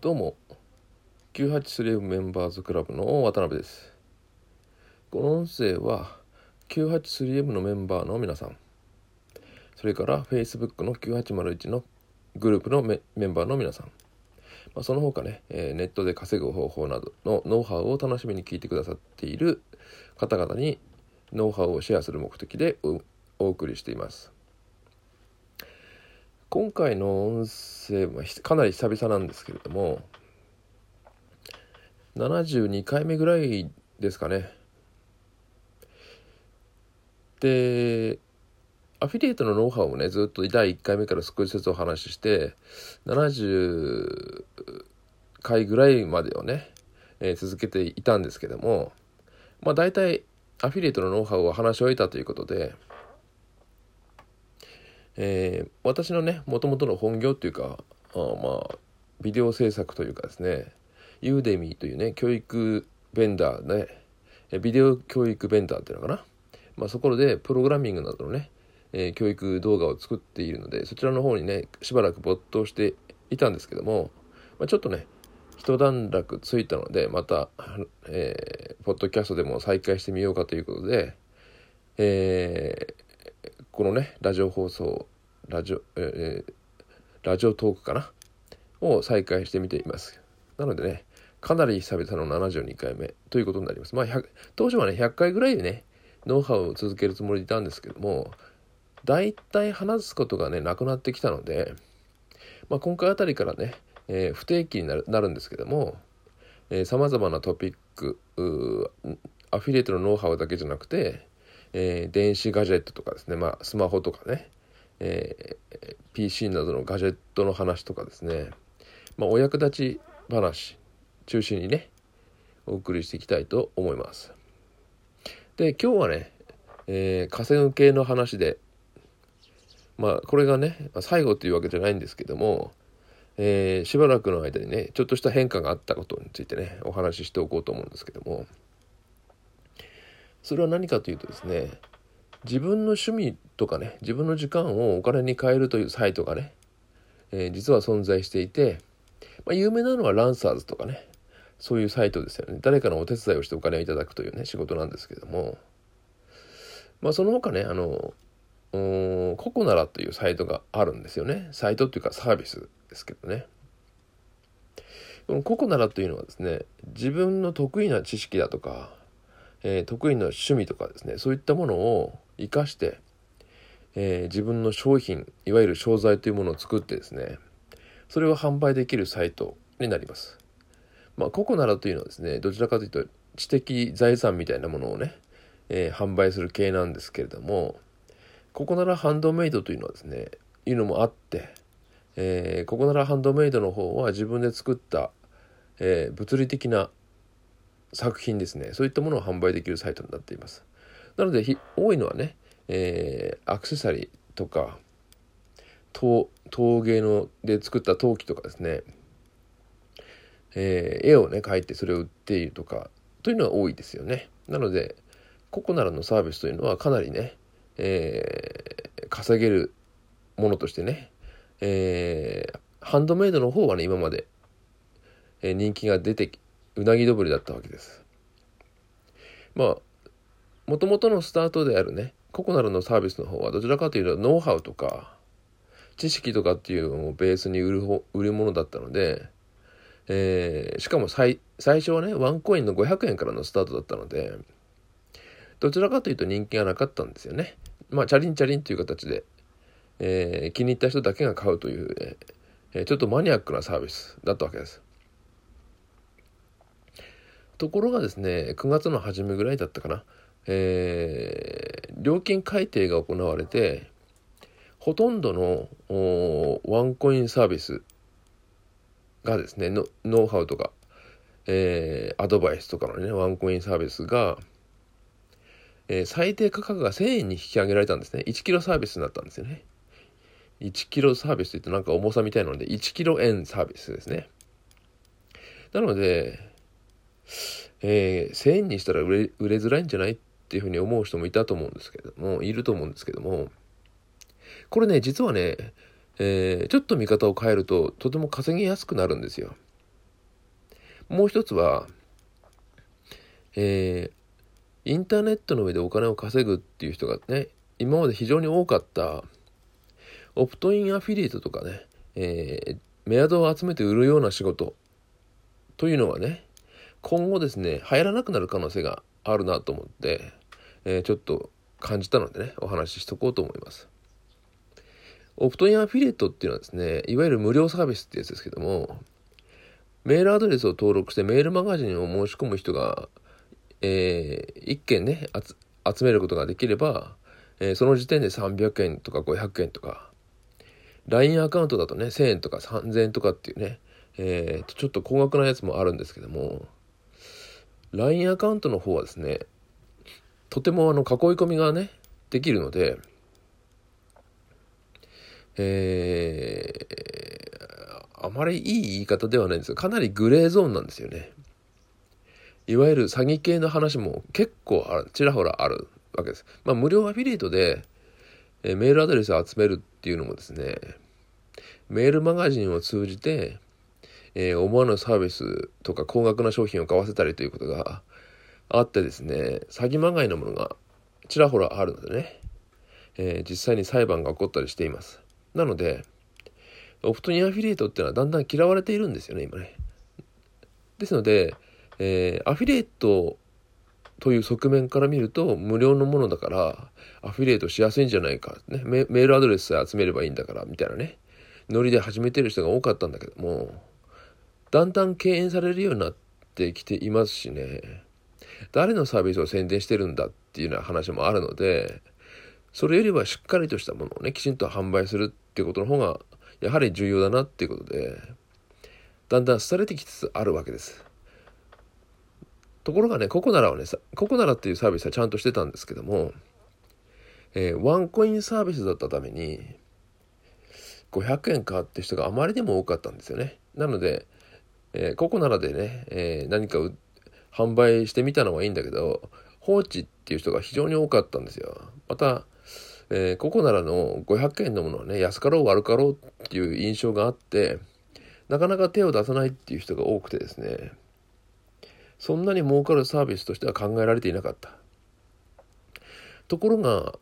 どうも。983メンバーズクラブの渡辺です。この音声は 983M のメンバーの皆さん。それから Facebook の9801のグループのメンバーの皆さん、まあ、その他ね、えー、ネットで稼ぐ方法などのノウハウを楽しみに聞いてくださっている方々にノウハウをシェアする目的でお送りしています。今回の音声はかなり久々なんですけれども72回目ぐらいですかね。でアフィリエイトのノウハウをねずっと第1回目から少しずつお話しして70回ぐらいまでをね、えー、続けていたんですけどもまあ大体アフィリエイトのノウハウを話し終えたということでえー、私のねもともとの本業っていうかあまあビデオ制作というかですねユーデミーというね教育ベンダーねビデオ教育ベンダーっていうのかな、まあ、そこでプログラミングなどのね、えー、教育動画を作っているのでそちらの方にねしばらく没頭していたんですけども、まあ、ちょっとね一段落ついたのでまた、えー、ポッドキャストでも再開してみようかということで、えーこのねラジオ放送ラジオ、えー、ラジオトークかな？を再開してみています。なのでねかなり久々の72回目ということになります。まあ当初はね100回ぐらいでねノウハウを続けるつもりでいたんですけども大体話すことがねなくなってきたので、まあ、今回あたりからね、えー、不定期になるなるんですけどもさまざまなトピックアフィリエイトのノウハウだけじゃなくてえー、電子ガジェットとかですね、まあ、スマホとかね、えー、PC などのガジェットの話とかですね、まあ、お役立ち話中心にねお送りしていきたいと思います。で今日はね、えー、稼ぐ系の話でまあこれがね最後というわけじゃないんですけども、えー、しばらくの間にねちょっとした変化があったことについてねお話ししておこうと思うんですけども。それは何かというとですね自分の趣味とかね自分の時間をお金に変えるというサイトがね、えー、実は存在していて、まあ、有名なのはランサーズとかねそういうサイトですよね。誰かのお手伝いをしてお金をいただくというね仕事なんですけどもまあその他ねあのココナラというサイトがあるんですよね。サイトっていうかサービスですけどね。このココナラというのはですね自分の得意な知識だとかえー、得意な趣味とかですねそういったものを生かして、えー、自分の商品いわゆる商材というものを作ってですねそれを販売できるサイトになります。まあ、ココナラというのはですねどちらかというと知的財産みたいなものをね、えー、販売する系なんですけれどもココナラハンドメイドというのはですねいうのもあって、えー、ココナラハンドメイドの方は自分で作った、えー、物理的な作品ですね。そういったものを販売できるサイトになっています。なので多いのはね、えー、アクセサリーとか陶芸ので作った陶器とかですね、えー、絵をね描いてそれを売っているとかというのは多いですよね。なのでココナラのサービスというのはかなりね、えー、稼げるものとしてね、えー、ハンドメイドの方はね今まで、人気が出てうなぎ登りだったわけです。まあもともとのスタートであるねココナルのサービスの方はどちらかというとノウハウとか知識とかっていうのをベースに売る売るものだったので、えー、しかも最最初はねワンコインの500円からのスタートだったのでどちらかというと人気がなかったんですよね。まあチャリンチャリンという形で、えー、気に入った人だけが買うという、えー、ちょっとマニアックなサービスだったわけです。ところがですね9月の初めぐらいだったかな、えー、料金改定が行われてほとんどのワンコインサービスがですねノウハウとか、えー、アドバイスとかのねワンコインサービスが、えー、最低価格が1000円に引き上げられたんですね。1キロサービスになったんですよね。1キロサービスといってなんか重さみたいなので1キロ円サービスですね。なのでえー、1000円にしたら売れ売れづらいんじゃないっていうふうに思う人もいたと思うんですけどもいると思うんですけどもこれね実はね、えー、ちょっと見方を変えるととても稼ぎやすくなるんですよ。もう一つは、えー、インターネットの上でお金を稼ぐっていう人がね、今まで非常に多かった、オプトインアフィリエイトとかね、えー、メアドを集めて売るような仕事というのはね、今後ですね、流行らなくなる可能性があるなと思って、えー、ちょっと感じたのでね、お話ししとこうと思います。オプトインアフィリエイトっていうのはですね、いわゆる無料サービスってやつですけども、メールアドレスを登録してメールマガジンを申し込む人が、えー、1件ね、集めることができれば、えー、その時点で300円とか500円とか、LINE アカウントだとね、1000円とか3000円とかっていうね、えー、ちょっと高額なやつもあるんですけども、LINE アカウントの方はですね、とてもあの囲い込みがね、できるので、えー、あまりいい言い方ではないんですが、かなりグレーゾーンなんですよね。いわゆる詐欺系の話も結構あ、ちらほらあるわけです。まあ、無料アフィリエイトで、え、メールアドレスを集めるっていうのもですね、メールマガジンを通じて、えー、思わぬサービスとか高額な商品を買わせたりということがあってですね、詐欺まがいのものがちらほらあるのでね、えー、実際に裁判が起こったりしています。なので、オプトインアフィリエイトっていうのはだんだん嫌われているんですよね、今ね。ですので、えー、アフィリエイトという側面から見ると無料のものだからアフィリエイトしやすいんじゃないか、ね、メールアドレスさえ集めればいいんだからみたいなねノリで始めてる人が多かったんだけどもだんだん敬遠されるようになってきていますしね誰のサービスを宣伝してるんだっていうような話もあるのでそれよりはしっかりとしたものをねきちんと販売するってことの方がやはり重要だなっていうことでだんだん廃れてきつつあるわけです。ところがねココナラはねココナラっていうサービスはちゃんとしてたんですけども、えー、ワンコインサービスだったために500円かって人があまりにも多かったんですよね。なのでえー、ココナラでね、えー、何か販売してみたのはいいんだけど放置っていう人が非常に多かったんですよ。また、えー、ココナラの500円のものはね安かろう悪かろうっていう印象があってなかなか手を出さないっていう人が多くてですねそんなに儲かるサービスとしては考えられていなかった。ところが、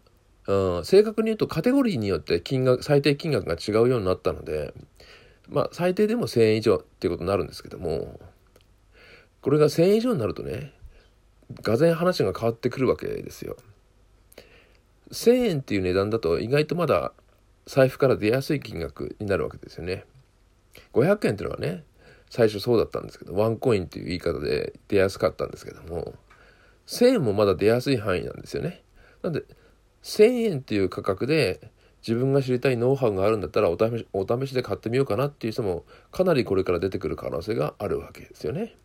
うん、正確に言うとカテゴリーによって金額最低金額が違うようになったのでまあ最低でも1000円以上っていうことになるんですけどもこれが1000円以上になるとねがぜ話が変わってくるわけですよ。1000円っていう値段だと意外とまだ財布から出やすい金額になるわけですよね。500円っていうのはね最初そうだったんですけどワンコインっていう言い方で出やすかったんですけども1000円もまだ出やすい範囲なんですよね。なんで1000円っていう価格で自分が知りたいノウハウがあるんだったらお試しお試しで買ってみようかなっていう人もかなりこれから出てくる可能性があるわけですよね。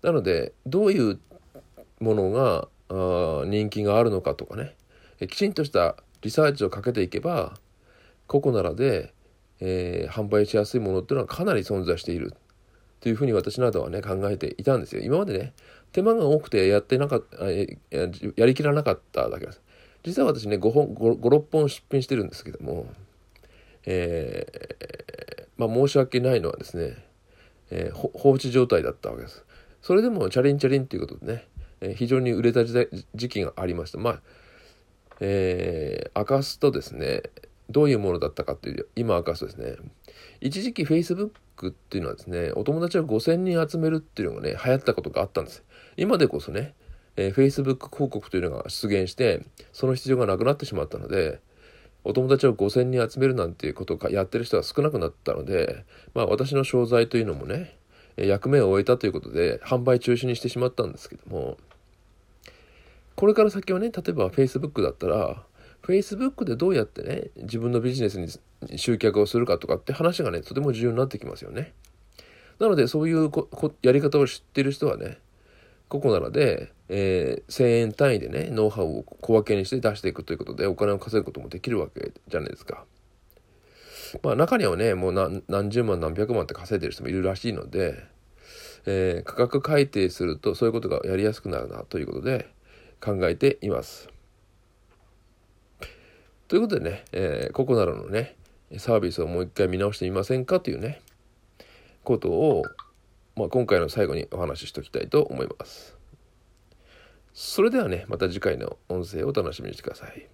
なのでどういうものがあ人気があるのかとかねきちんとしたリサーチをかけていけばココナラで、えー、販売しやすいものっていうのはかなり存在しているというふうに私などはね考えていたんですよ。今までね手間が多くてやってなかったやりきらなかっただけです。実は私ね5本56本出品してるんですけども、えー、まあ申し訳ないのはですね、えー、放置状態だったわけです。それでもチャリンチャリンっていうことでね、えー、非常に売れた時代時期がありました。まあ、えー、明かすとですねどういうものだったかっていう今明かすとですね一時期 Facebook っていうのはですねお友達を5,000人集めるっていうのがね流行ったことがあったんです今でこそねえー、Facebook 広告というのが出現してその必要がなくなってしまったのでお友達を5,000人集めるなんていうことをやってる人が少なくなったので、まあ、私の商材というのもね役目を終えたということで販売中止にしてしまったんですけどもこれから先はね例えば Facebook だったら Facebook でどうやってね自分のビジネスに集客をするかとかって話がねとても重要になってきますよね。なのでそういうやり方を知ってる人はねココナラで、えー、1000円単位でね、ノウハウを小分けにして出していくということでお金を稼ぐこともできるわけじゃないですか。まあ中にはね、もう何十万何百万って稼いでる人もいるらしいので、えー、価格改定するとそういうことがやりやすくなるなということで考えています。ということでね、えー、ココナラのね、サービスをもう一回見直してみませんかというね、ことをまあ、今回の最後にお話ししておきたいと思います。それではねまた次回の音声をお楽しみにしてください。